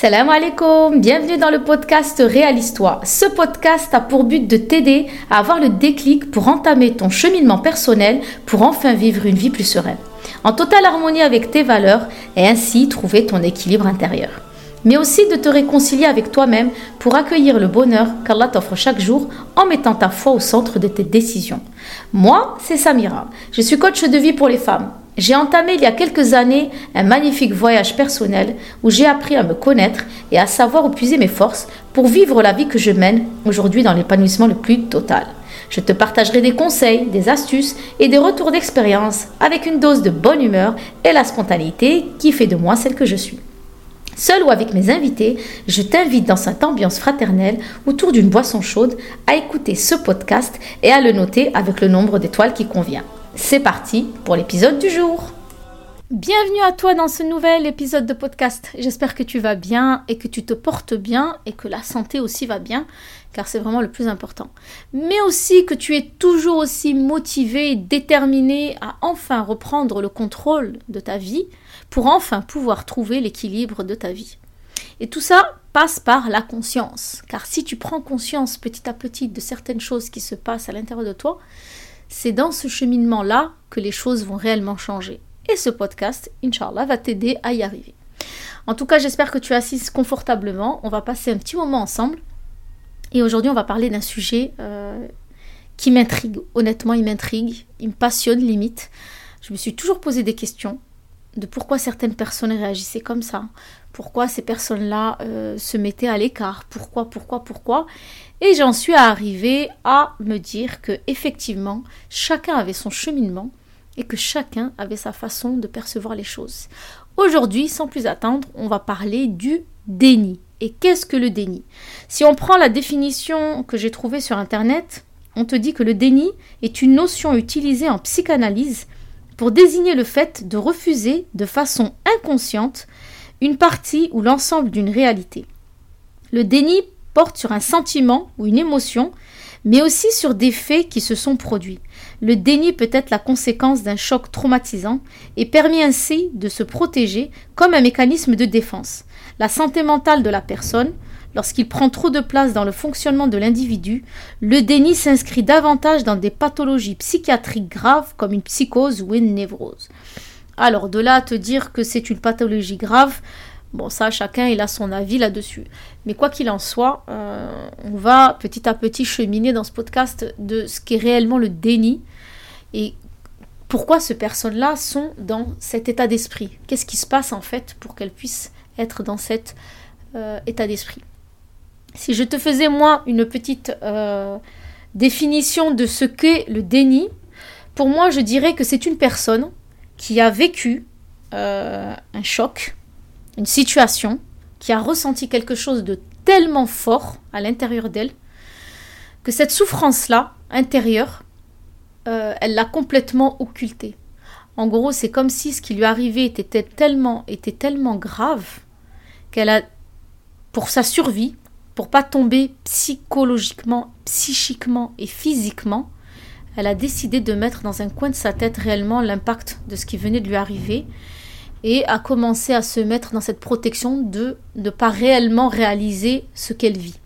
Salam alaikum, bienvenue dans le podcast Réalise-toi. Ce podcast a pour but de t'aider à avoir le déclic pour entamer ton cheminement personnel pour enfin vivre une vie plus sereine, en totale harmonie avec tes valeurs et ainsi trouver ton équilibre intérieur. Mais aussi de te réconcilier avec toi-même pour accueillir le bonheur qu'Allah t'offre chaque jour en mettant ta foi au centre de tes décisions. Moi, c'est Samira. Je suis coach de vie pour les femmes. J'ai entamé il y a quelques années un magnifique voyage personnel où j'ai appris à me connaître et à savoir où puiser mes forces pour vivre la vie que je mène aujourd'hui dans l'épanouissement le plus total. Je te partagerai des conseils, des astuces et des retours d'expérience avec une dose de bonne humeur et la spontanéité qui fait de moi celle que je suis. Seul ou avec mes invités, je t'invite dans cette ambiance fraternelle autour d'une boisson chaude à écouter ce podcast et à le noter avec le nombre d'étoiles qui convient. C'est parti pour l'épisode du jour. Bienvenue à toi dans ce nouvel épisode de podcast. J'espère que tu vas bien et que tu te portes bien et que la santé aussi va bien, car c'est vraiment le plus important. Mais aussi que tu es toujours aussi motivé déterminé à enfin reprendre le contrôle de ta vie pour enfin pouvoir trouver l'équilibre de ta vie. Et tout ça passe par la conscience, car si tu prends conscience petit à petit de certaines choses qui se passent à l'intérieur de toi, c'est dans ce cheminement-là que les choses vont réellement changer. Et ce podcast, Inch'Allah, va t'aider à y arriver. En tout cas, j'espère que tu assises confortablement. On va passer un petit moment ensemble. Et aujourd'hui, on va parler d'un sujet euh, qui m'intrigue. Honnêtement, il m'intrigue. Il me passionne limite. Je me suis toujours posé des questions de pourquoi certaines personnes réagissaient comme ça, pourquoi ces personnes-là euh, se mettaient à l'écart, pourquoi, pourquoi, pourquoi. Et j'en suis arrivée à me dire que effectivement, chacun avait son cheminement et que chacun avait sa façon de percevoir les choses. Aujourd'hui, sans plus attendre, on va parler du déni. Et qu'est-ce que le déni? Si on prend la définition que j'ai trouvée sur Internet, on te dit que le déni est une notion utilisée en psychanalyse pour désigner le fait de refuser de façon inconsciente une partie ou l'ensemble d'une réalité. Le déni porte sur un sentiment ou une émotion, mais aussi sur des faits qui se sont produits. Le déni peut être la conséquence d'un choc traumatisant et permet ainsi de se protéger comme un mécanisme de défense. La santé mentale de la personne, lorsqu'il prend trop de place dans le fonctionnement de l'individu, le déni s'inscrit davantage dans des pathologies psychiatriques graves comme une psychose ou une névrose. Alors de là à te dire que c'est une pathologie grave, bon ça chacun a son avis là-dessus. Mais quoi qu'il en soit, euh, on va petit à petit cheminer dans ce podcast de ce qu'est réellement le déni et pourquoi ces personnes-là sont dans cet état d'esprit. Qu'est-ce qui se passe en fait pour qu'elles puissent être dans cet euh, état d'esprit? Si je te faisais moi une petite euh, définition de ce qu'est le déni, pour moi je dirais que c'est une personne qui a vécu euh, un choc, une situation, qui a ressenti quelque chose de tellement fort à l'intérieur d'elle, que cette souffrance-là, intérieure, euh, elle l'a complètement occultée. En gros, c'est comme si ce qui lui arrivait était tellement, était tellement grave qu'elle a, pour sa survie, pour pas tomber psychologiquement, psychiquement et physiquement, elle a décidé de mettre dans un coin de sa tête réellement l'impact de ce qui venait de lui arriver et a commencé à se mettre dans cette protection de ne pas réellement réaliser ce qu'elle vit.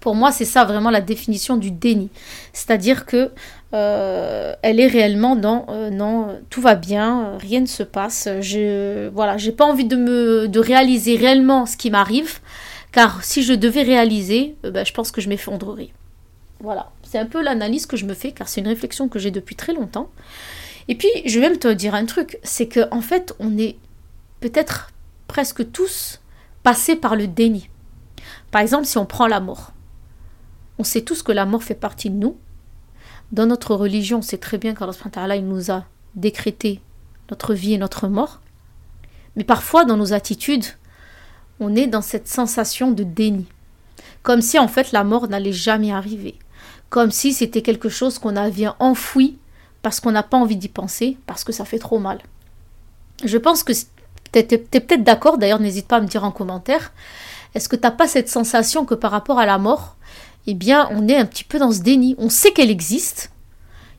Pour moi, c'est ça vraiment la définition du déni. C'est-à-dire que euh, elle est réellement dans euh, non, tout va bien, rien ne se passe. Je voilà, j'ai pas envie de réaliser réellement ce qui m'arrive, car si je devais réaliser, euh, ben, je pense que je m'effondrerais. Voilà, c'est un peu l'analyse que je me fais, car c'est une réflexion que j'ai depuis très longtemps. Et puis, je vais même te dire un truc, c'est que en fait, on est peut-être presque tous passés par le déni. Par exemple, si on prend la mort, on sait tous que la mort fait partie de nous. Dans notre religion, on sait très bien qu'Allah nous a décrété notre vie et notre mort. Mais parfois, dans nos attitudes, on est dans cette sensation de déni. Comme si en fait la mort n'allait jamais arriver comme si c'était quelque chose qu'on avait enfoui parce qu'on n'a pas envie d'y penser, parce que ça fait trop mal. Je pense que tu es, peut-être d'accord, d'ailleurs n'hésite pas à me dire en commentaire, est-ce que tu n'as pas cette sensation que par rapport à la mort, eh bien on est un petit peu dans ce déni, on sait qu'elle existe,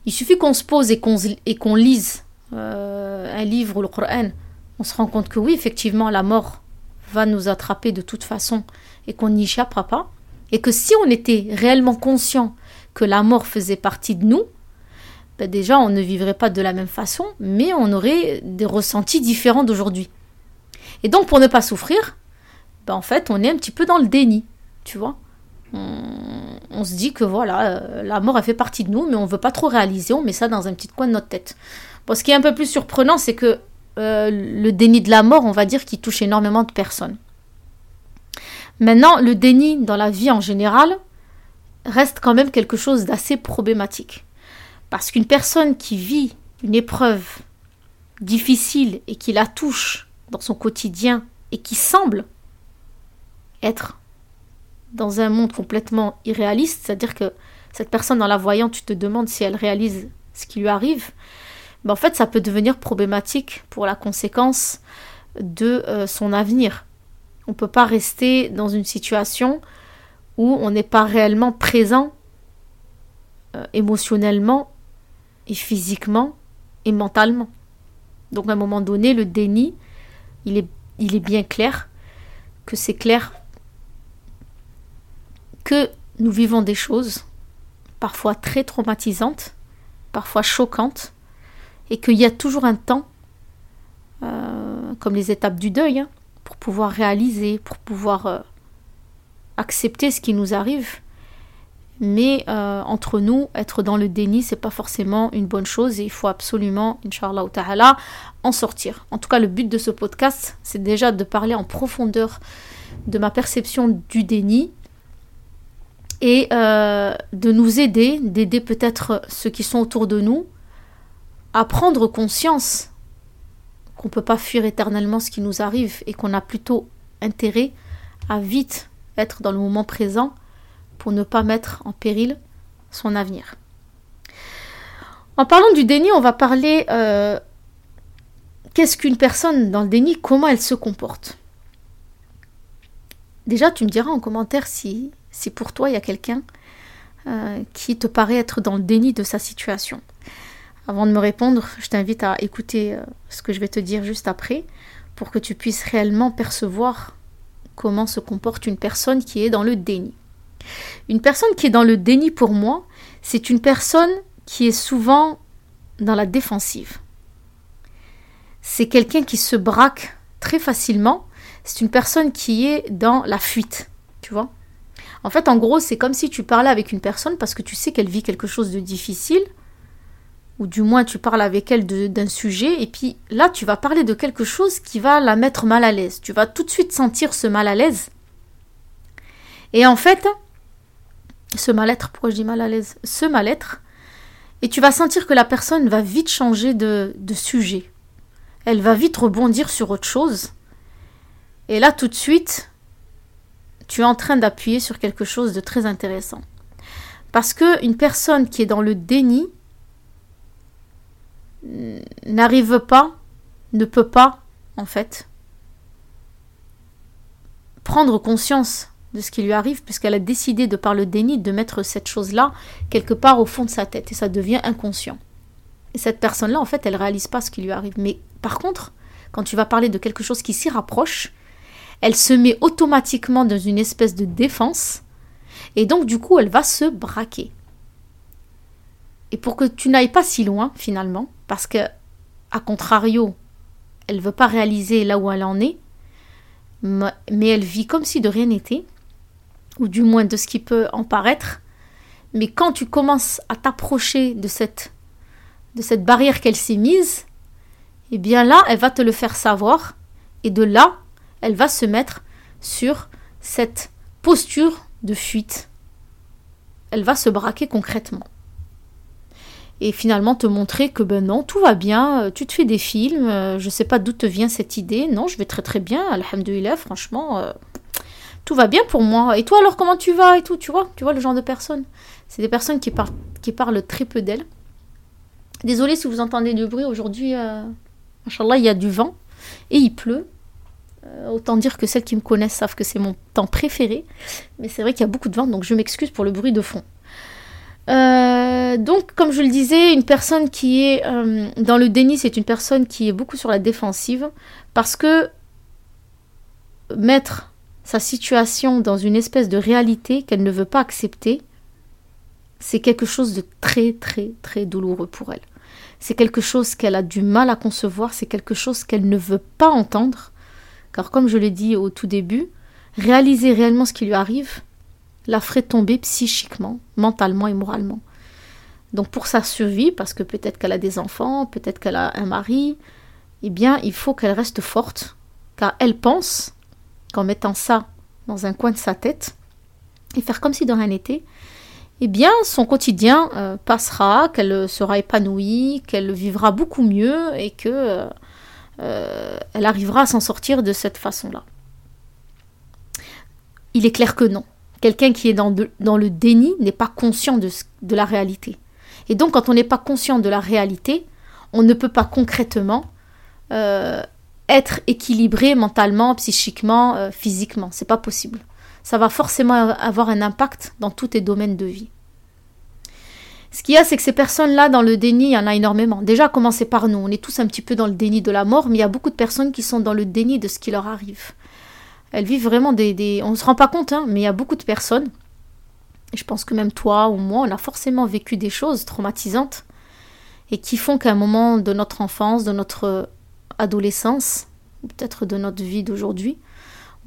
il suffit qu'on se pose et qu'on lise euh, un livre ou le Coran, on se rend compte que oui, effectivement, la mort va nous attraper de toute façon et qu'on n'y échappera pas, et que si on était réellement conscient que la mort faisait partie de nous, ben déjà on ne vivrait pas de la même façon, mais on aurait des ressentis différents d'aujourd'hui. Et donc pour ne pas souffrir, ben en fait on est un petit peu dans le déni, tu vois. On, se dit que voilà, euh, la mort a fait partie de nous, mais on veut pas trop réaliser, on met ça dans un petit coin de notre tête. Bon, ce qui est un peu plus surprenant, c'est que euh, le déni de la mort, on va dire, qui touche énormément de personnes. Maintenant, le déni dans la vie en général reste quand même quelque chose d'assez problématique. Parce qu'une personne qui vit une épreuve difficile et qui la touche dans son quotidien et qui semble être dans un monde complètement irréaliste, c'est-à-dire que cette personne en la voyant, tu te demandes si elle réalise ce qui lui arrive, ben en fait ça peut devenir problématique pour la conséquence de euh, son avenir. On ne peut pas rester dans une situation où on n'est pas réellement présent euh, émotionnellement et physiquement et mentalement. Donc à un moment donné, le déni, il est, il est bien clair que c'est clair que nous vivons des choses parfois très traumatisantes, parfois choquantes, et qu'il y a toujours un temps, euh, comme les étapes du deuil, hein, pour pouvoir réaliser, pour pouvoir euh, accepter ce qui nous arrive. Mais euh, entre nous, être dans le déni, c'est pas forcément une bonne chose et il faut absolument, Inch'Allah ta'ala, en sortir. En tout cas, le but de ce podcast, c'est déjà de parler en profondeur de ma perception du déni et de nous aider, d'aider peut-être ceux qui sont autour de nous à prendre conscience qu'on ne peut pas fuir éternellement ce qui nous arrive et qu'on a plutôt intérêt à vite être dans le moment présent pour ne pas mettre en péril son avenir. En parlant du déni, on va parler euh, qu'est-ce qu'une personne dans le déni, comment elle se comporte? Déjà, tu me diras en commentaire si, si pour toi il y a quelqu'un euh, qui te paraît être dans le déni de sa situation. Avant de me répondre, je t'invite à écouter euh, ce que je vais te dire juste après pour que tu puisses réellement percevoir comment se comporte une personne qui est dans le déni. Une personne qui est dans le déni pour moi, c'est une personne qui est souvent dans la défensive. C'est quelqu'un qui se braque très facilement. C'est une personne qui est dans la fuite, tu vois. En fait, en gros, c'est comme si tu parlais avec une personne parce que tu sais qu'elle vit quelque chose de difficile, ou du moins tu parles avec elle d'un sujet, et puis là, tu vas parler de quelque chose qui va la mettre mal à l'aise. Tu vas tout de suite sentir ce mal à l'aise. Et en fait, ce mal-être, pourquoi je dis mal à l'aise? Ce mal-être, et tu vas sentir que la personne va vite changer de, sujet. Elle va vite rebondir sur autre chose. Et là, tout de suite, tu es en train d'appuyer sur quelque chose de très intéressant. Parce que une personne qui est dans le déni n'arrive pas, ne peut pas, en fait, prendre conscience de ce qui lui arrive, puisqu'elle a décidé, de par le déni, de mettre cette chose-là quelque part au fond de sa tête, et ça devient inconscient. Et cette personne-là, en fait, elle réalise pas ce qui lui arrive. Mais par contre, quand tu vas parler de quelque chose qui s'y rapproche, elle se met automatiquement dans une espèce de défense et donc du coup elle va se braquer. Et pour que tu n'ailles pas si loin finalement, parce que contrario, elle veut pas réaliser là où elle en est, mais elle vit comme si de rien n'était, ou du moins de ce qui peut en paraître. Mais quand tu commences à t'approcher de cette, de cette barrière qu'elle s'est mise, eh bien là, elle va te le faire savoir, et de là, elle va se mettre sur cette posture de fuite. Elle va se braquer concrètement. Et finalement te montrer que ben non, tout va bien, euh, tu te fais des films, euh, je sais pas d'où te vient cette idée, non, je vais très très bien, alhamdoulilah, franchement, euh, tout va bien pour moi. Et toi alors comment tu vas et tout, tu vois, tu vois le genre de personnes. C'est des personnes qui, parlent, qui parlent très peu d'elles. Désolée si vous entendez du bruit, aujourd'hui, euh, il y a du vent et il pleut. Euh, autant dire que celles qui me connaissent savent que c'est mon temps préféré. Mais c'est vrai qu'il y a beaucoup de vent, donc je m'excuse pour le bruit de fond. Euh, donc, comme je le disais, une personne qui est euh, dans le déni, c'est une personne qui est beaucoup sur la défensive parce que mettre sa situation dans une espèce de réalité qu'elle ne veut pas accepter, c'est quelque chose de très très très douloureux pour elle. C'est quelque chose qu'elle a du mal à concevoir, c'est quelque chose qu'elle ne veut pas entendre, car comme je l'ai dit au tout début, réaliser réellement ce qui lui arrive la ferait tomber psychiquement, mentalement et moralement. Donc pour sa survie, parce que peut-être qu'elle a des enfants, peut-être qu'elle a un mari, eh bien il faut qu'elle reste forte, car elle pense qu'en mettant ça dans un coin de sa tête et faire comme si de rien n'était, eh bien son quotidien euh, passera, qu'elle sera épanouie, qu'elle vivra beaucoup mieux et que euh, euh, elle arrivera à s'en sortir de cette façon-là. Il est clair que non. Quelqu'un qui est dans, le déni n'est pas conscient de, de la réalité. Et donc, quand on n'est pas conscient de la réalité, on ne peut pas concrètement euh, être équilibré mentalement, psychiquement, euh, physiquement. C'est pas possible. Ça va forcément avoir un impact dans tous tes domaines de vie. Ce qu'il y a, c'est que ces personnes-là, dans le déni, il y en a énormément. Déjà, commencer par nous. On est tous un petit peu dans le déni de la mort, mais il y a beaucoup de personnes qui sont dans le déni de ce qui leur arrive. Elles vivent vraiment des... On ne se rend pas compte, hein, mais il y a beaucoup de personnes et je pense que même toi ou moi, on a forcément vécu des choses traumatisantes et qui font qu'à un moment de notre enfance, de notre adolescence, peut-être de notre vie d'aujourd'hui,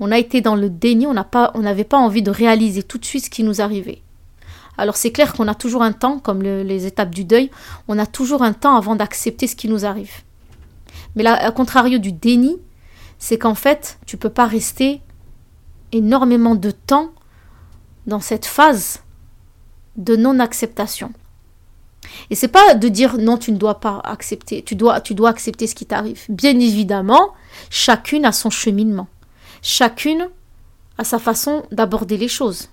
on a été dans le déni, on n'avait pas, envie de réaliser tout de suite ce qui nous arrivait. Alors c'est clair qu'on a toujours un temps, comme les étapes du deuil, on a toujours un temps avant d'accepter ce qui nous arrive. Mais là, à contrario du déni, c'est qu'en fait, tu peux pas rester énormément de temps dans cette phase de non-acceptation. Et c'est pas de dire non, tu ne dois pas accepter, tu dois, tu dois accepter ce qui t'arrive. Bien évidemment, chacune a son cheminement. Chacune a sa façon d'aborder les choses.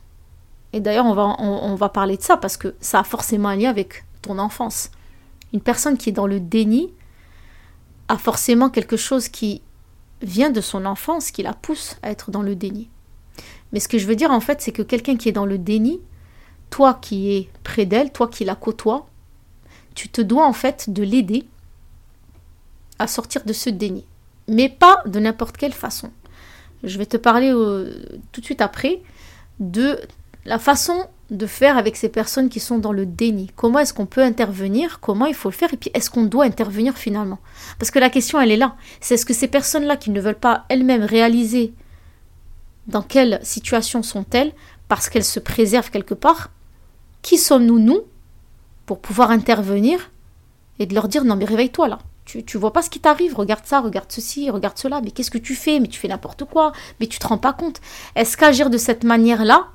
Et d'ailleurs, on va, on, va parler de ça parce que ça a forcément un lien avec ton enfance. Une personne qui est dans le déni a forcément quelque chose qui vient de son enfance qui la pousse à être dans le déni. Mais ce que je veux dire en fait, c'est que quelqu'un qui est dans le déni, toi qui es près d'elle, toi qui la côtoies, tu te dois en fait de l'aider à sortir de ce déni. Mais pas de n'importe quelle façon. Je vais te parler euh, tout de suite après de la façon de faire avec ces personnes qui sont dans le déni. Comment est-ce qu'on peut intervenir? Comment il faut le faire? Et puis est-ce qu'on doit intervenir finalement? Parce que la question, elle est là. C'est est-ce que ces personnes-là qui ne veulent pas elles-mêmes réaliser dans quelle situation sont-elles parce qu'elles se préservent quelque part Qui sommes-nous, nous, pour pouvoir intervenir et de leur dire non mais réveille-toi là. Tu, tu vois pas ce qui t'arrive, regarde ça, regarde ceci, regarde cela, mais qu'est-ce que tu fais? Mais tu fais n'importe quoi, mais tu te rends pas compte. Est-ce qu'agir de cette manière-là,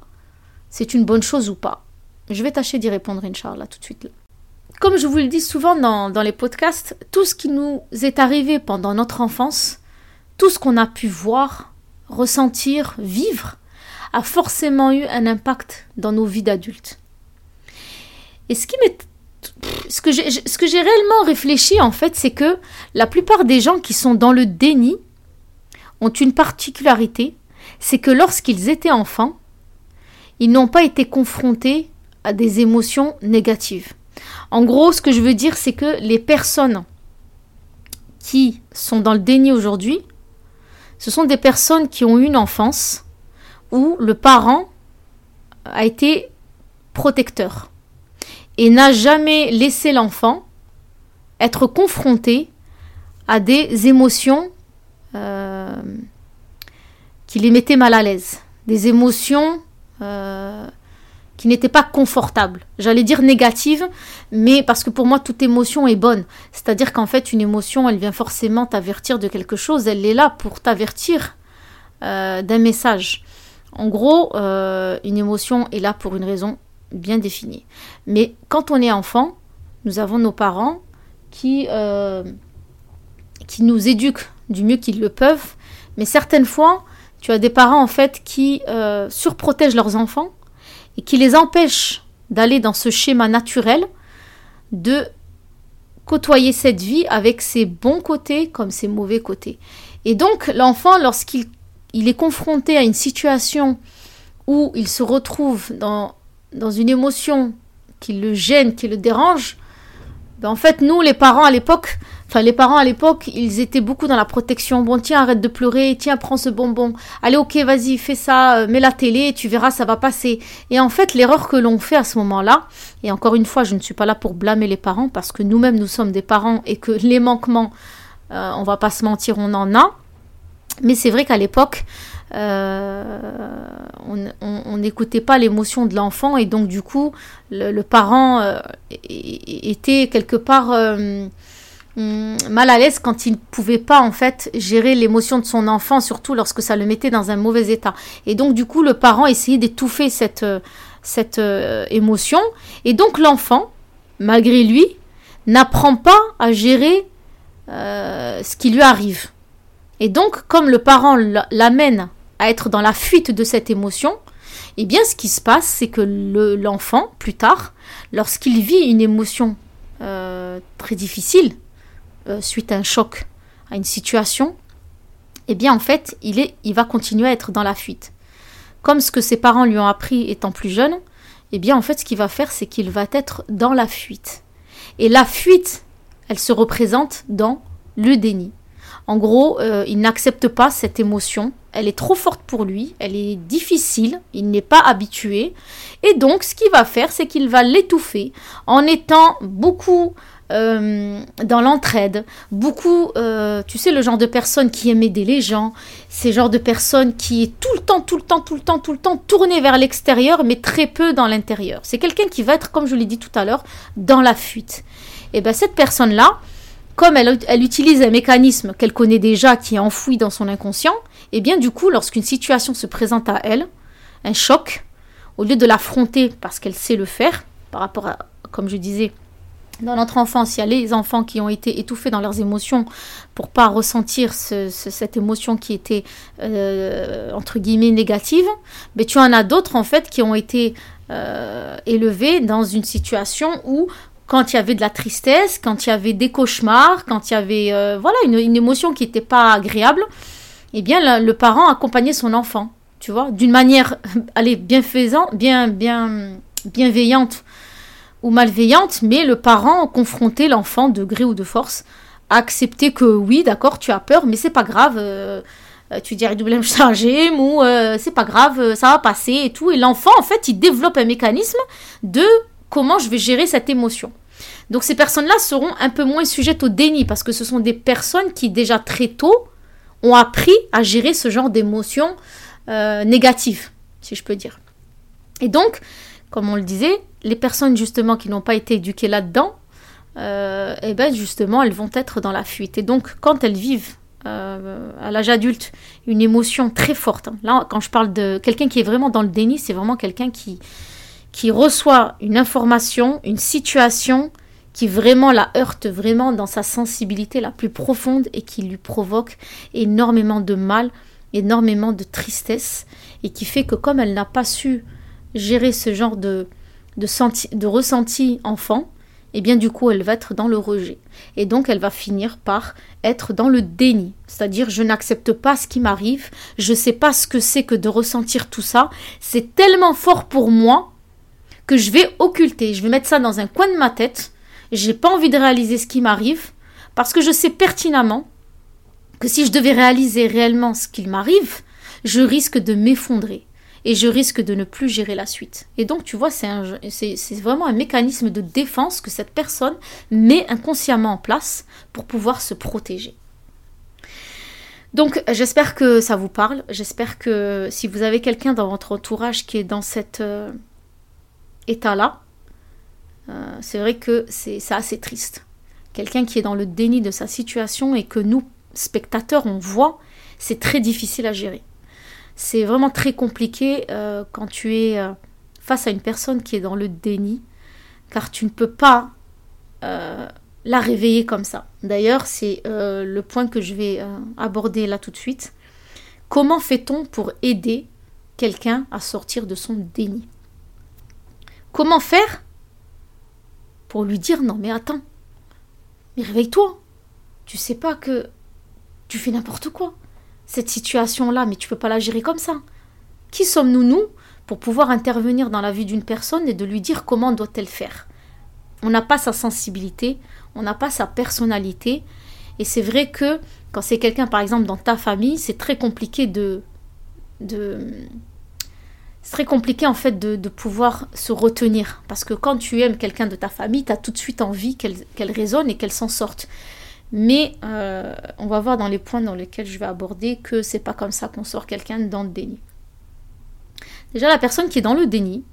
c'est une bonne chose ou pas? Je vais tâcher d'y répondre, Inch'Allah, tout de suite. Comme je vous le dis souvent dans, dans les podcasts, tout ce qui nous est arrivé pendant notre enfance, tout ce qu'on a pu voir, ressentir, vivre, a forcément eu un impact dans nos vies d'adultes. Et ce qui ce que j'ai réellement réfléchi en fait, c'est que la plupart des gens qui sont dans le déni ont une particularité, c'est que lorsqu'ils étaient enfants, ils n'ont pas été confrontés à des émotions négatives. En gros, ce que je veux dire, c'est que les personnes qui sont dans le déni aujourd'hui ce sont des personnes qui ont eu une enfance où le parent a été protecteur et n'a jamais laissé l'enfant être confronté à des émotions euh, qui les mettaient mal à l'aise, des émotions euh, qui n'était pas confortable. J'allais dire négative, mais parce que pour moi, toute émotion est bonne. C'est-à-dire qu'en fait, une émotion, elle vient forcément t'avertir de quelque chose. Elle est là pour t'avertir euh, d'un message. En gros, euh, une émotion est là pour une raison bien définie. Mais quand on est enfant, nous avons nos parents qui, qui nous éduquent du mieux qu'ils le peuvent. Mais certaines fois, tu as des parents en fait qui surprotègent leurs enfants et qui les empêche d'aller dans ce schéma naturel de côtoyer cette vie avec ses bons côtés comme ses mauvais côtés. Et donc l'enfant, lorsqu'il il est confronté à une situation où il se retrouve dans, dans une émotion qui le gêne, qui le dérange, ben en fait, nous, les parents à l'époque, Les parents à l'époque, ils étaient beaucoup dans la protection. Bon, tiens, arrête de pleurer. Tiens, prends ce bonbon. Allez, ok, vas-y, fais ça. Euh, mets la télé, tu verras, ça va passer. Et en fait, l'erreur que l'on fait à ce moment-là, et encore une fois, je ne suis pas là pour blâmer les parents parce que nous-mêmes, nous sommes des parents et que les manquements, euh, on va pas se mentir, on en a. Mais c'est vrai qu'à l'époque, euh, on n'écoutait pas l'émotion de l'enfant et donc du coup, le, parent était quelque part mal à l'aise quand il ne pouvait pas en fait gérer l'émotion de son enfant, surtout lorsque ça le mettait dans un mauvais état. Et donc du coup, le parent essayait d'étouffer cette, euh, cette euh, émotion. Et donc l'enfant, malgré lui, n'apprend pas à gérer euh, ce qui lui arrive. Et donc, comme le parent l'amène à être dans la fuite de cette émotion, eh bien, ce qui se passe, c'est que l'enfant, plus tard, lorsqu'il vit une émotion très difficile, euh, suite à un choc, à une situation, eh bien en fait, il, est, il va continuer à être dans la fuite. Comme ce que ses parents lui ont appris étant plus jeune, eh bien en fait, ce qu'il va faire, c'est qu'il va être dans la fuite. Et la fuite, elle se représente dans le déni. En gros, euh, il n'accepte pas cette émotion. Elle est trop forte pour lui, elle est difficile, il n'est pas habitué. Et donc, ce qu'il va faire, c'est qu'il va l'étouffer en étant beaucoup euh, dans l'entraide, beaucoup, euh, tu sais, le genre de personne qui aime aider les gens, c'est genre de personne qui est tout le temps, tout le temps, tout le temps, tout le temps tournée vers l'extérieur, mais très peu dans l'intérieur. C'est quelqu'un qui va être, comme je l'ai dit tout à l'heure, dans la fuite. Et bien cette personne-là, comme elle, elle, utilise un mécanisme qu'elle connaît déjà, qui est enfoui dans son inconscient, et bien du coup, lorsqu'une situation se présente à elle, un choc, au lieu de l'affronter parce qu'elle sait le faire, par rapport à, comme je disais, dans notre enfance, il y a les enfants qui ont été étouffés dans leurs émotions pour pas ressentir cette émotion qui était euh, entre guillemets négative. Mais tu en as d'autres en fait qui ont été euh, élevés dans une situation où quand il y avait de la tristesse, quand il y avait des cauchemars, quand il y avait euh, voilà une, émotion qui n'était pas agréable, eh bien le, parent accompagnait son enfant, tu vois, d'une manière allez bienfaisante, bien bien bienveillante ou malveillante, mais le parent confrontait l'enfant de gré ou de force accepter que oui, d'accord, tu as peur, mais c'est pas grave. Euh, euh, tu dirais double chargé ou euh, c'est pas grave, ça va passer et tout. Et l'enfant, en fait, il développe un mécanisme de comment je vais gérer cette émotion. Donc ces personnes-là seront un peu moins sujettes au déni parce que ce sont des personnes qui déjà très tôt ont appris à gérer ce genre d'émotions négatives, si je peux dire. Et donc, comme on le disait, les personnes justement qui n'ont pas été éduquées là-dedans, euh, eh ben justement, elles vont être dans la fuite. Et donc, quand elles vivent euh, à l'âge adulte une émotion très forte, hein, là, quand je parle de quelqu'un qui est vraiment dans le déni, c'est vraiment quelqu'un qui, qui reçoit une information, une situation qui vraiment la heurte vraiment dans sa sensibilité la plus profonde et qui lui provoque énormément de mal, énormément de tristesse et qui fait que comme elle n'a pas su gérer ce genre de, de, de ressenti enfant, et eh bien du coup elle va être dans le rejet. Et donc elle va finir par être dans le déni. C'est-à-dire je n'accepte pas ce qui m'arrive, je ne sais pas ce que c'est que de ressentir tout ça, c'est tellement fort pour moi que je vais occulter, je vais mettre ça dans un coin de ma tête, j'ai pas envie de réaliser ce qui m'arrive, parce que je sais pertinemment que si je devais réaliser réellement ce qu'il m'arrive, je risque de m'effondrer et je risque de ne plus gérer la suite. Et donc, tu vois, c'est vraiment un mécanisme de défense que cette personne met inconsciemment en place pour pouvoir se protéger. Donc, j'espère que ça vous parle. J'espère que si vous avez quelqu'un dans votre entourage qui est dans cet euh, état-là, euh, c'est vrai que c'est assez triste. Quelqu'un qui est dans le déni de sa situation et que nous, spectateurs, on voit, c'est très difficile à gérer c'est vraiment très compliqué euh, quand tu es euh, face à une personne qui est dans le déni, car tu ne peux pas euh, la réveiller comme ça. D'ailleurs, c'est le point que je vais aborder là tout de suite. Comment fait-on pour aider quelqu'un à sortir de son déni? Comment faire pour lui dire non mais attends, mais réveille-toi. Tu sais pas que tu fais n'importe quoi cette situation-là, mais tu peux pas la gérer comme ça. Qui sommes-nous, nous, pour pouvoir intervenir dans la vie d'une personne et de lui dire comment doit-elle faire? On n'a pas sa sensibilité, on n'a pas sa personnalité. Et c'est vrai que quand c'est quelqu'un, par exemple, dans ta famille, c'est très compliqué de. de c'est très compliqué en fait de, pouvoir se retenir. Parce que quand tu aimes quelqu'un de ta famille, tu as tout de suite envie qu'elle résonne et qu'elle s'en sorte. Mais euh, on va voir dans les points dans lesquels je vais aborder que c'est pas comme ça qu'on sort quelqu'un dans le déni. Déjà, la personne qui est dans le déni,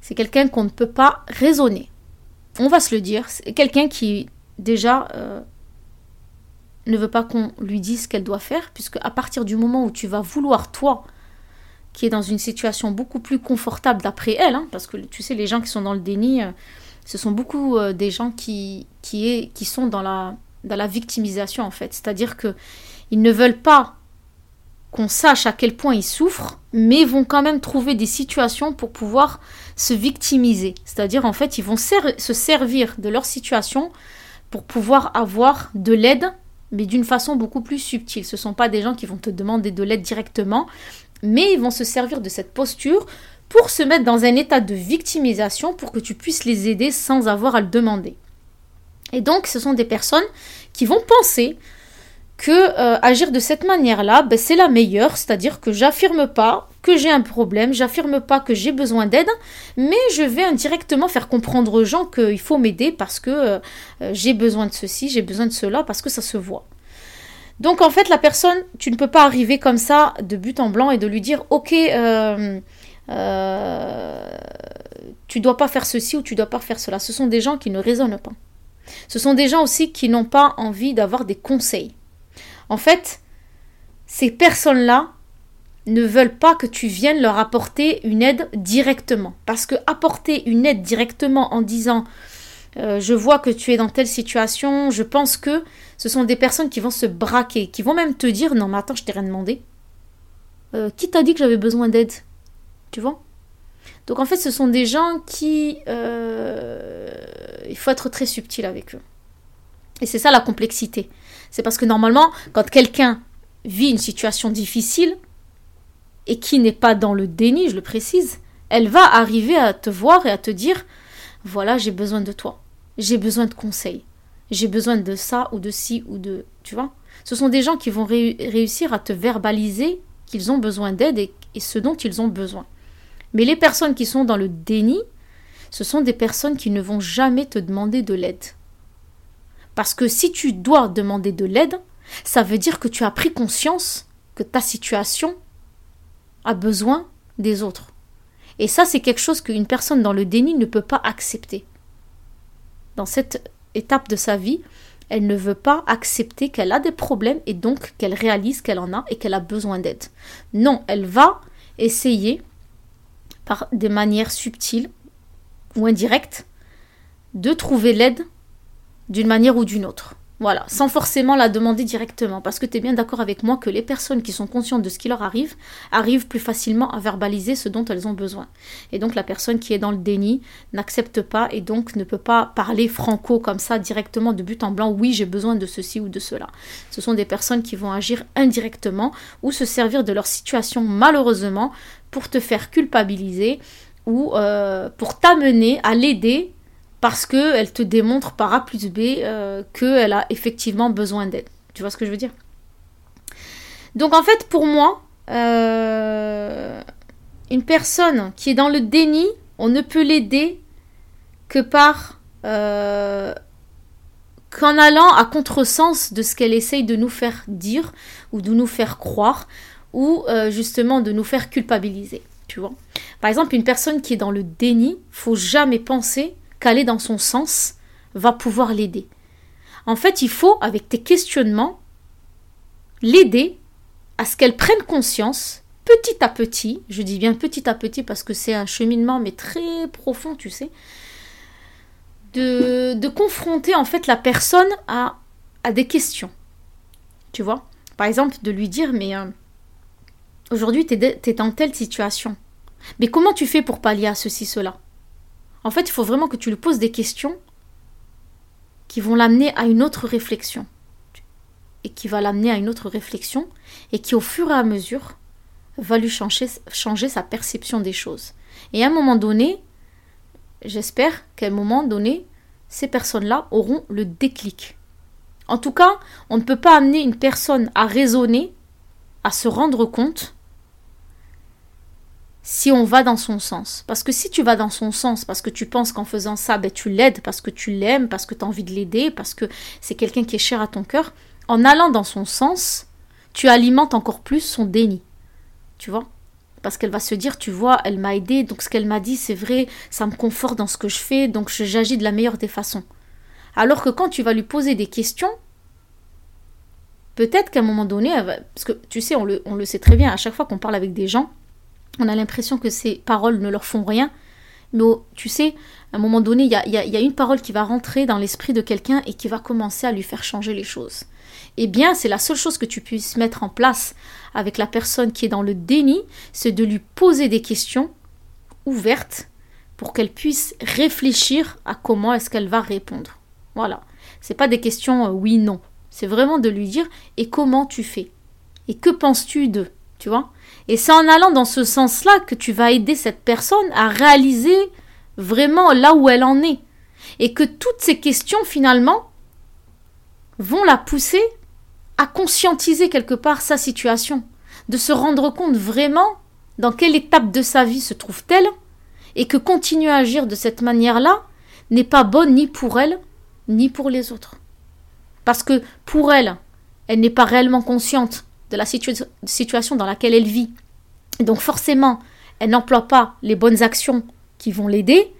c'est quelqu'un qu'on ne peut pas raisonner. On va se le dire, c'est quelqu'un qui déjà euh, ne veut pas qu'on lui dise ce qu'elle doit faire, puisque à partir du moment où tu vas vouloir, toi, qui est dans une situation beaucoup plus confortable d'après elle, hein, parce que tu sais, les gens qui sont dans le déni, euh, ce sont beaucoup euh, des gens qui, sont dans la, victimisation, en fait. C'est-à-dire que ils ne veulent pas qu'on sache à quel point ils souffrent, mais vont quand même trouver des situations pour pouvoir se victimiser. C'est-à-dire, en fait, ils vont se servir de leur situation pour pouvoir avoir de l'aide mais d'une façon beaucoup plus subtile. Ce ne sont pas des gens qui vont te demander de l'aide directement, mais ils vont se servir de cette posture pour se mettre dans un état de victimisation pour que tu puisses les aider sans avoir à le demander. Et donc, ce sont des personnes qui vont penser que euh, agir de cette manière-là, ben, c'est la meilleure, c'est-à-dire que j'affirme pas que j'ai un problème, j'affirme pas que j'ai besoin d'aide, mais je vais indirectement faire comprendre aux gens qu'il faut m'aider parce que euh, euh, j'ai besoin de ceci, j'ai besoin de cela, parce que ça se voit. Donc en fait, la personne, tu ne peux pas arriver comme ça de but en blanc et de lui dire, ok, tu dois pas faire ceci ou tu dois pas faire cela. Ce sont des gens qui ne raisonnent pas. Ce sont des gens aussi qui n'ont pas envie d'avoir des conseils. En fait, ces personnes-là ne veulent pas que tu viennes leur apporter une aide directement. Parce que apporter une aide directement en disant euh, je vois que tu es dans telle situation, je pense que ce sont des personnes qui vont se braquer, qui vont même te dire non mais attends, je t'ai rien demandé. Euh, qui t'a dit que j'avais besoin d'aide? Tu vois? Donc en fait, ce sont des gens qui... Euh, il faut être très subtil avec eux. Et c'est ça la complexité. C'est parce que normalement, quand quelqu'un vit une situation difficile et qui n'est pas dans le déni, je le précise, elle va arriver à te voir et à te dire voilà, j'ai besoin de toi. J'ai besoin de conseils. J'ai besoin de ça ou de ci ou de. Tu vois? Ce sont des gens qui vont réussir à te verbaliser qu'ils ont besoin d'aide et, et ce dont ils ont besoin. Mais les personnes qui sont dans le déni, ce sont des personnes qui ne vont jamais te demander de l'aide. Parce que si tu dois demander de l'aide, ça veut dire que tu as pris conscience que ta situation a besoin des autres. Et ça, c'est quelque chose qu'une personne dans le déni ne peut pas accepter. Dans cette étape de sa vie, elle ne veut pas accepter qu'elle a des problèmes et donc qu'elle réalise qu'elle en a et qu'elle a besoin d'aide. Non, elle va essayer, par des manières subtiles ou indirectes, de trouver l'aide d'une manière ou d'une autre. Voilà, sans forcément la demander directement, parce que tu es bien d'accord avec moi que les personnes qui sont conscientes de ce qui leur arrive arrivent plus facilement à verbaliser ce dont elles ont besoin. Et donc la personne qui est dans le déni n'accepte pas et donc ne peut pas parler franco comme ça directement de but en blanc, oui j'ai besoin de ceci ou de cela. Ce sont des personnes qui vont agir indirectement ou se servir de leur situation malheureusement pour te faire culpabiliser ou euh, pour t'amener à l'aider parce qu'elle te démontre par A plus B euh, qu'elle a effectivement besoin d'aide. Tu vois ce que je veux dire? Donc en fait, pour moi, euh, une personne qui est dans le déni, on ne peut l'aider que par... Euh, qu'en allant à contresens de ce qu'elle essaye de nous faire dire ou de nous faire croire ou justement de nous faire culpabiliser. Tu vois? Par exemple, une personne qui est dans le déni, faut jamais penser qu'aller dans son sens va pouvoir l'aider. En fait, il faut, avec tes questionnements, l'aider à ce qu'elle prenne conscience, petit à petit, je dis bien petit à petit parce que c'est un cheminement, mais très profond, tu sais, de, de confronter en fait la personne à, à des questions. Tu vois? Par exemple, de lui dire, mais euh, aujourd'hui, tu es, es dans telle situation. Mais comment tu fais pour pallier à ceci, cela? En fait, il faut vraiment que tu lui poses des questions qui vont l'amener à une autre réflexion. Et qui va l'amener à une autre réflexion et qui, au fur et à mesure, va lui changer, sa perception des choses. Et à un moment donné, j'espère qu'à un moment donné, ces personnes-là auront le déclic. En tout cas, on ne peut pas amener une personne à raisonner, à se rendre compte, si on va dans son sens. Parce que si tu vas dans son sens, parce que tu penses qu'en faisant ça, ben, tu l'aides, parce que tu l'aimes, parce que tu as envie de l'aider, parce que c'est quelqu'un qui est cher à ton cœur, en allant dans son sens, tu alimentes encore plus son déni. Tu vois? Parce qu'elle va se dire, tu vois, elle m'a aidé, donc ce qu'elle m'a dit, c'est vrai, ça me conforte dans ce que je fais, donc j'agis de la meilleure des façons. Alors que quand tu vas lui poser des questions, peut-être qu'à un moment donné, parce que tu sais, on le, on le sait très bien, à chaque fois qu'on parle avec des gens, on a l'impression que ces paroles ne leur font rien, mais tu sais, à un moment donné, il y a, une parole qui va rentrer dans l'esprit de quelqu'un et qui va commencer à lui faire changer les choses. Eh bien, c'est la seule chose que tu puisses mettre en place avec la personne qui est dans le déni, c'est de lui poser des questions ouvertes pour qu'elle puisse réfléchir à comment est-ce qu'elle va répondre. Voilà. C'est pas des questions euh, oui non. C'est vraiment de lui dire et comment tu fais? Et que penses-tu de Tu vois Et c'est en allant dans ce sens-là que tu vas aider cette personne à réaliser vraiment là où elle en est. Et que toutes ces questions, finalement, vont la pousser à conscientiser quelque part sa situation, de se rendre compte vraiment dans quelle étape de sa vie se trouve-t-elle, et que continuer à agir de cette manière-là n'est pas bonne ni pour elle, ni pour les autres. Parce que pour elle, elle n'est pas réellement consciente de la situation dans laquelle elle vit. Donc forcément, elle n'emploie pas les bonnes actions qui vont l'aider,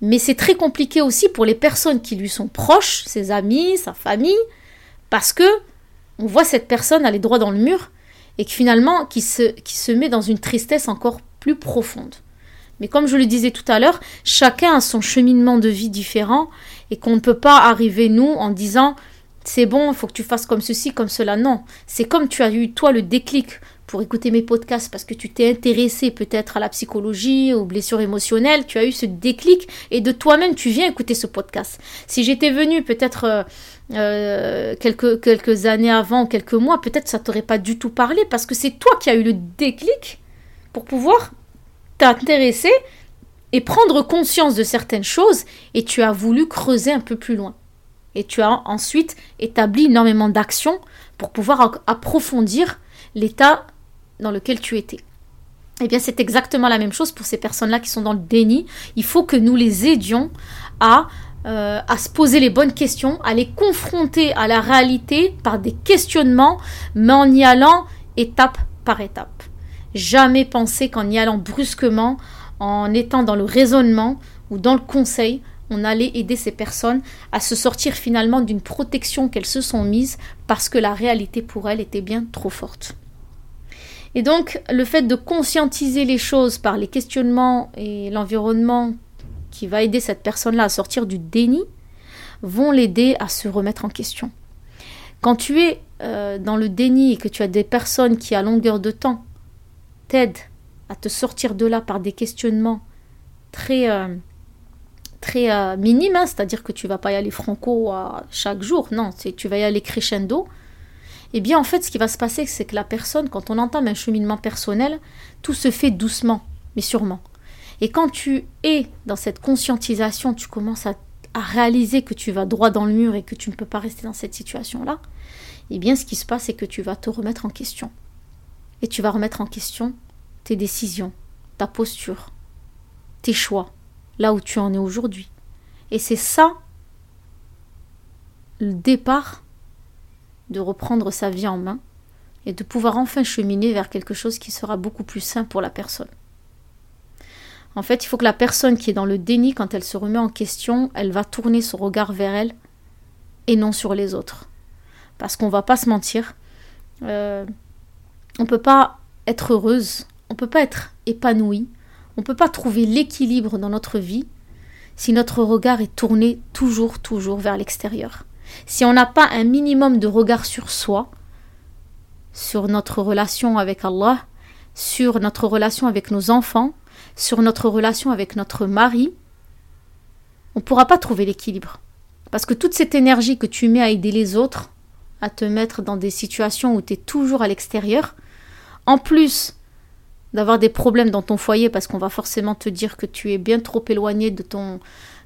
mais c'est très compliqué aussi pour les personnes qui lui sont proches, ses amis, sa famille, parce que on voit cette personne aller droit dans le mur et que finalement qui qui se met dans une tristesse encore plus profonde. Mais comme je le disais tout à l'heure, chacun a son cheminement de vie différent et qu'on ne peut pas arriver nous en disant c'est bon, il faut que tu fasses comme ceci, comme cela. Non, c'est comme tu as eu toi le déclic pour écouter mes podcasts parce que tu t'es intéressé peut-être à la psychologie, aux blessures émotionnelles, tu as eu ce déclic et de toi-même tu viens écouter ce podcast. Si j'étais venu peut-être euh, euh, quelques, années avant, quelques mois, peut-être ça t'aurait pas du tout parlé parce que c'est toi qui as eu le déclic pour pouvoir t'intéresser et prendre conscience de certaines choses et tu as voulu creuser un peu plus loin. Et tu as ensuite établi énormément d'actions pour pouvoir approfondir l'état dans lequel tu étais. Eh bien, c'est exactement la même chose pour ces personnes-là qui sont dans le déni. Il faut que nous les aidions à, euh, à se poser les bonnes questions, à les confronter à la réalité par des questionnements, mais en y allant étape par étape. Jamais penser qu'en y allant brusquement, en étant dans le raisonnement ou dans le conseil, on allait aider ces personnes à se sortir finalement d'une protection qu'elles se sont mises parce que la réalité pour elles était bien trop forte. Et donc, le fait de conscientiser les choses par les questionnements et l'environnement qui va aider cette personne-là à sortir du déni, vont l'aider à se remettre en question. Quand tu es euh, dans le déni et que tu as des personnes qui, à longueur de temps, t'aident à te sortir de là par des questionnements très, euh, très euh, minimes, hein, c'est-à-dire que tu vas pas y aller franco à chaque jour, non, tu vas y aller crescendo, eh bien en fait ce qui va se passer c'est que la personne, quand on entame un cheminement personnel, tout se fait doucement, mais sûrement. Et quand tu es dans cette conscientisation, tu commences à, réaliser que tu vas droit dans le mur et que tu ne peux pas rester dans cette situation-là, eh bien ce qui se passe c'est que tu vas te remettre en question. Et tu vas remettre en question tes décisions, ta posture, tes choix, là où tu en es aujourd'hui. Et c'est ça le départ de reprendre sa vie en main et de pouvoir enfin cheminer vers quelque chose qui sera beaucoup plus sain pour la personne. En fait, il faut que la personne qui est dans le déni, quand elle se remet en question, elle va tourner son regard vers elle et non sur les autres. Parce qu'on va pas se mentir, euh, on ne peut pas être heureuse, on ne peut pas être épanoui, on ne peut pas trouver l'équilibre dans notre vie si notre regard est tourné toujours, toujours vers l'extérieur si on n'a pas un minimum de regard sur soi, sur notre relation avec Allah, sur notre relation avec nos enfants, sur notre relation avec notre mari, on ne pourra pas trouver l'équilibre. Parce que toute cette énergie que tu mets à aider les autres, à te mettre dans des situations où tu es toujours à l'extérieur, en plus d'avoir des problèmes dans ton foyer parce qu'on va forcément te dire que tu es bien trop éloigné de ton,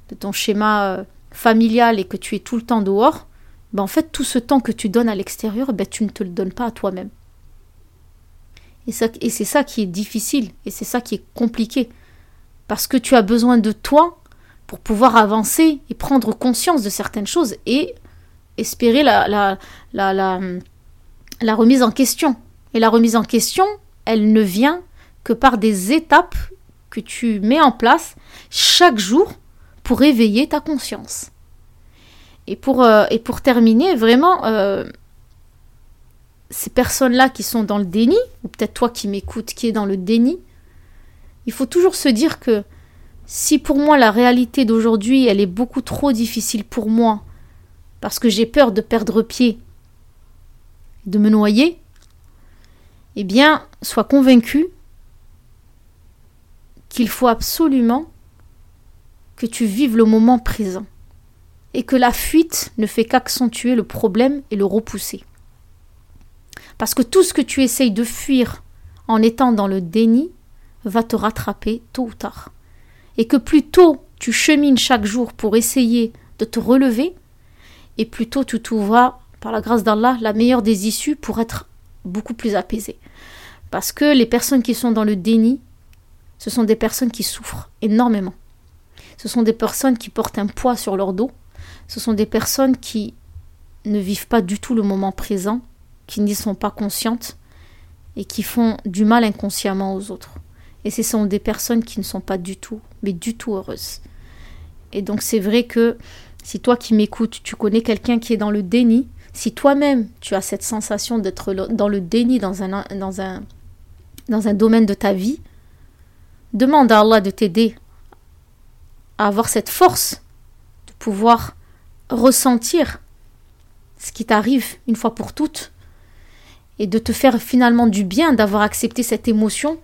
de ton schéma euh, familial et que tu es tout le temps dehors, ben en fait, tout ce temps que tu donnes à l'extérieur, ben tu ne te le donnes pas à toi-même. Et, c'est ça qui est difficile, et c'est ça qui est compliqué. Parce que tu as besoin de toi pour pouvoir avancer et prendre conscience de certaines choses et espérer la remise en question. Et la remise en question, elle ne vient par des étapes que tu mets en place chaque jour pour éveiller ta conscience. Et pour, euh, terminer, vraiment, euh, ces personnes-là qui sont dans le déni, ou peut-être toi qui m'écoutes qui est dans le déni, il faut toujours se dire que si pour moi la réalité d'aujourd'hui, elle est beaucoup trop difficile pour moi, parce que j'ai peur de perdre pied, de me noyer, eh bien, sois convaincu qu'il faut absolument que tu vives le moment présent et que la fuite ne fait qu'accentuer le problème et le repousser. Parce que tout ce que tu essayes de fuir en étant dans le déni va te rattraper tôt ou tard. Et que plus tôt tu chemines chaque jour pour essayer de te relever, et plus tôt tu trouveras, par la grâce d'Allah, la meilleure des issues pour être beaucoup plus apaisé. Parce que les personnes qui sont dans le déni, ce sont des personnes qui souffrent énormément. Ce sont des personnes qui portent un poids sur leur dos. Ce sont des personnes qui ne vivent pas du tout le moment présent, qui n'y sont pas conscientes et qui font du mal inconsciemment aux autres. Et ce sont des personnes qui ne sont pas du tout, mais du tout heureuses. Et donc c'est vrai que si toi qui m'écoutes, tu connais quelqu'un qui est dans le déni, si toi-même tu as cette sensation d'être dans le déni dans un, dans, un, dans un domaine de ta vie, demande à Allah de t'aider à avoir cette force de pouvoir ressentir ce qui t'arrive une fois pour toutes et de te faire finalement du bien d'avoir accepté cette émotion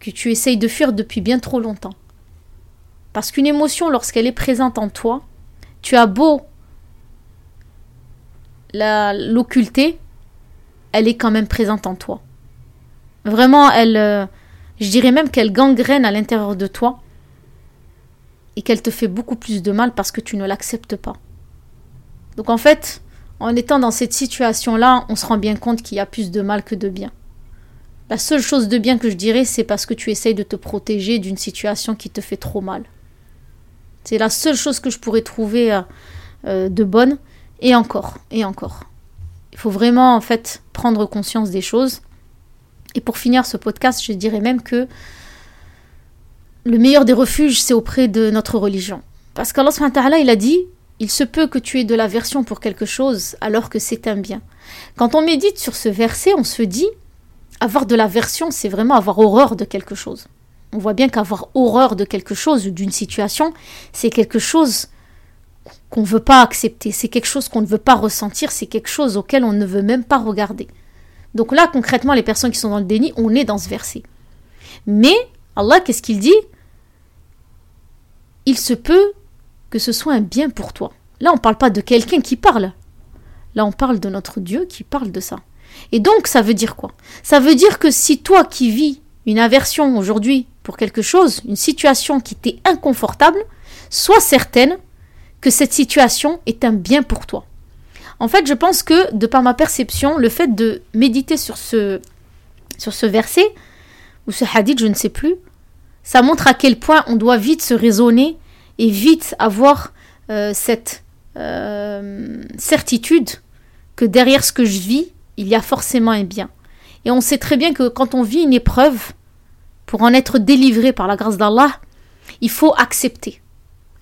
que tu essayes de fuir depuis bien trop longtemps. Parce qu'une émotion, lorsqu'elle est présente en toi, tu as beau l'occulter, elle est quand même présente en toi. Vraiment, elle, euh, je dirais même qu'elle gangrène à l'intérieur de toi et qu'elle te fait beaucoup plus de mal parce que tu ne l'acceptes pas. Donc en fait, en étant dans cette situation-là, on se rend bien compte qu'il y a plus de mal que de bien. La seule chose de bien que je dirais, c'est parce que tu essayes de te protéger d'une situation qui te fait trop mal. C'est la seule chose que je pourrais trouver euh, euh, de bonne, et encore, et encore. Il faut vraiment en fait prendre conscience des choses. Et pour finir ce podcast, je dirais même que le meilleur des refuges, c'est auprès de notre religion. Parce qu'Allah il a dit il se peut que tu aies de l'aversion pour quelque chose alors que c'est un bien. Quand on médite sur ce verset, on se dit avoir de l'aversion, c'est vraiment avoir horreur de quelque chose. On voit bien qu'avoir horreur de quelque chose ou d'une situation, c'est quelque chose qu'on ne veut pas accepter, c'est quelque chose qu'on ne veut pas ressentir, c'est quelque chose auquel on ne veut même pas regarder. Donc là, concrètement, les personnes qui sont dans le déni, on est dans ce verset. Mais Allah, qu'est-ce qu'il dit? Il se peut que ce soit un bien pour toi. Là, on ne parle pas de quelqu'un qui parle. Là, on parle de notre Dieu qui parle de ça. Et donc, ça veut dire quoi? Ça veut dire que si toi qui vis une aversion aujourd'hui pour quelque chose, une situation qui t'est inconfortable, sois certaine que cette situation est un bien pour toi. En fait, je pense que, de par ma perception, le fait de méditer sur ce, sur ce verset, ou ce hadith, je ne sais plus, ça montre à quel point on doit vite se raisonner et vite avoir euh, cette euh, certitude que derrière ce que je vis, il y a forcément un bien. Et on sait très bien que quand on vit une épreuve, pour en être délivré par la grâce d'Allah, il faut accepter.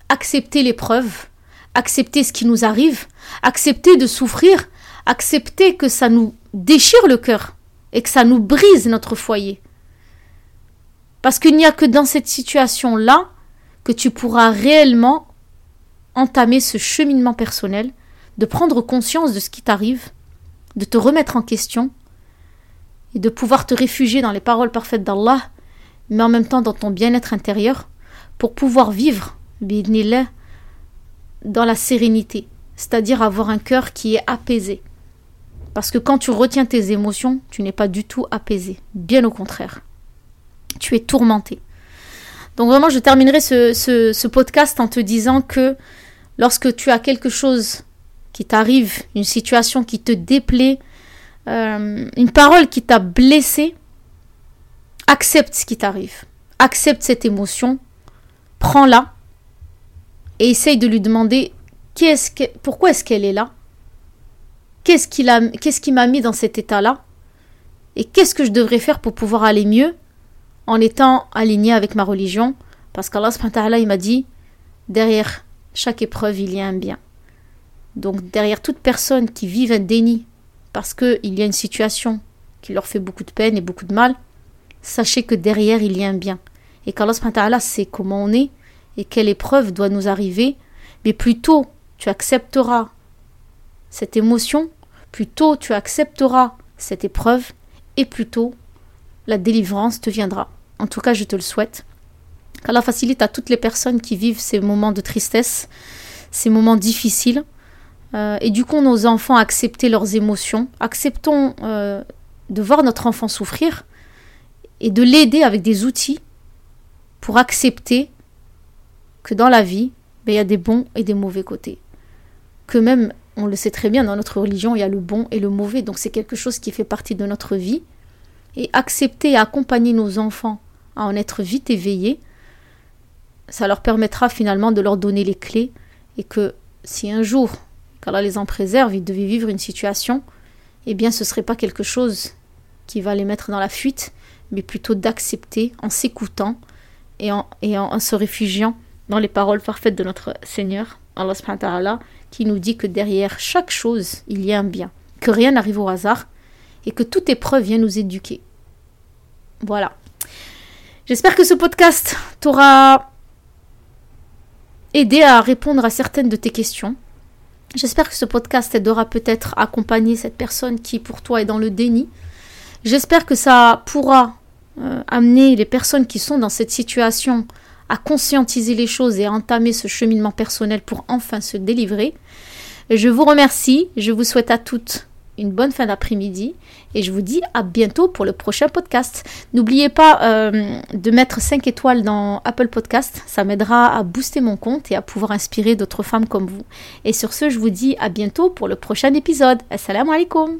Accepter l'épreuve, accepter ce qui nous arrive, accepter de souffrir, accepter que ça nous déchire le cœur et que ça nous brise notre foyer. Parce qu'il n'y a que dans cette situation-là que tu pourras réellement entamer ce cheminement personnel, de prendre conscience de ce qui t'arrive, de te remettre en question et de pouvoir te réfugier dans les paroles parfaites d'Allah, mais en même temps dans ton bien-être intérieur, pour pouvoir vivre, dans la sérénité, c'est-à-dire avoir un cœur qui est apaisé. Parce que quand tu retiens tes émotions, tu n'es pas du tout apaisé, bien au contraire. tu es tourmenté. Donc vraiment, je terminerai ce, podcast en te disant que lorsque tu as quelque chose qui t'arrive, une situation qui te déplaît, euh, une parole qui t'a blessé, accepte ce qui t'arrive. Accepte cette émotion, prends-la et essaye de lui demander pourquoi est-ce qu'elle est là? Qu'est-ce qui, qu'est-ce qui m'a mis dans cet état-là? Et qu'est-ce que je devrais faire pour pouvoir aller mieux en étant aligné avec ma religion, parce qu'Allah il m'a dit derrière chaque épreuve, il y a un bien. Donc derrière toute personne qui vit un déni parce qu'il y a une situation qui leur fait beaucoup de peine et beaucoup de mal, sachez que derrière il y a un bien. Et qu'Allah sait comment on est et quelle épreuve doit nous arriver, mais plutôt tu accepteras cette émotion, plutôt tu accepteras cette épreuve, et plutôt la délivrance te viendra. En tout cas, je te le souhaite. Qu'Allah facilite à toutes les personnes qui vivent ces moments de tristesse, ces moments difficiles. Euh, coup, nos enfants accepter leurs émotions. Acceptons euh, de voir notre enfant souffrir et de l'aider avec des outils pour accepter que dans la vie, ben, il y a des bons et des mauvais côtés. Que même, on le sait très bien, dans notre religion, il y a le bon et le mauvais. Donc c'est quelque chose qui fait partie de notre vie et accepter et accompagner nos enfants à en être vite éveillés, ça leur permettra finalement de leur donner les clés et que si un jour, qu'Allah les en préserve, ils devaient vivre une situation, eh bien ce ne serait pas quelque chose qui va les mettre dans la fuite, mais plutôt d'accepter en s'écoutant et, en, et en, se réfugiant dans les paroles parfaites de notre Seigneur, Allah qui nous dit que derrière chaque chose, il y a un bien, que rien n'arrive au hasard et que toute épreuve vient nous éduquer. Voilà. J'espère que ce podcast t'aura aidé à répondre à certaines de tes questions. J'espère que ce podcast t'aidera peut-être à accompagner cette personne qui pour toi est dans le déni. J'espère que ça pourra euh, amener les personnes qui sont dans cette situation à conscientiser les choses et à entamer ce cheminement personnel pour enfin se délivrer. Je vous remercie, je vous souhaite à toutes une bonne fin d'après-midi et je vous dis à bientôt pour le prochain podcast. N'oubliez pas euh, de mettre 5 étoiles dans Apple Podcast, ça m'aidera à booster mon compte et à pouvoir inspirer d'autres femmes comme vous. Et sur ce, je vous dis à bientôt pour le prochain épisode. Assalamu alaikum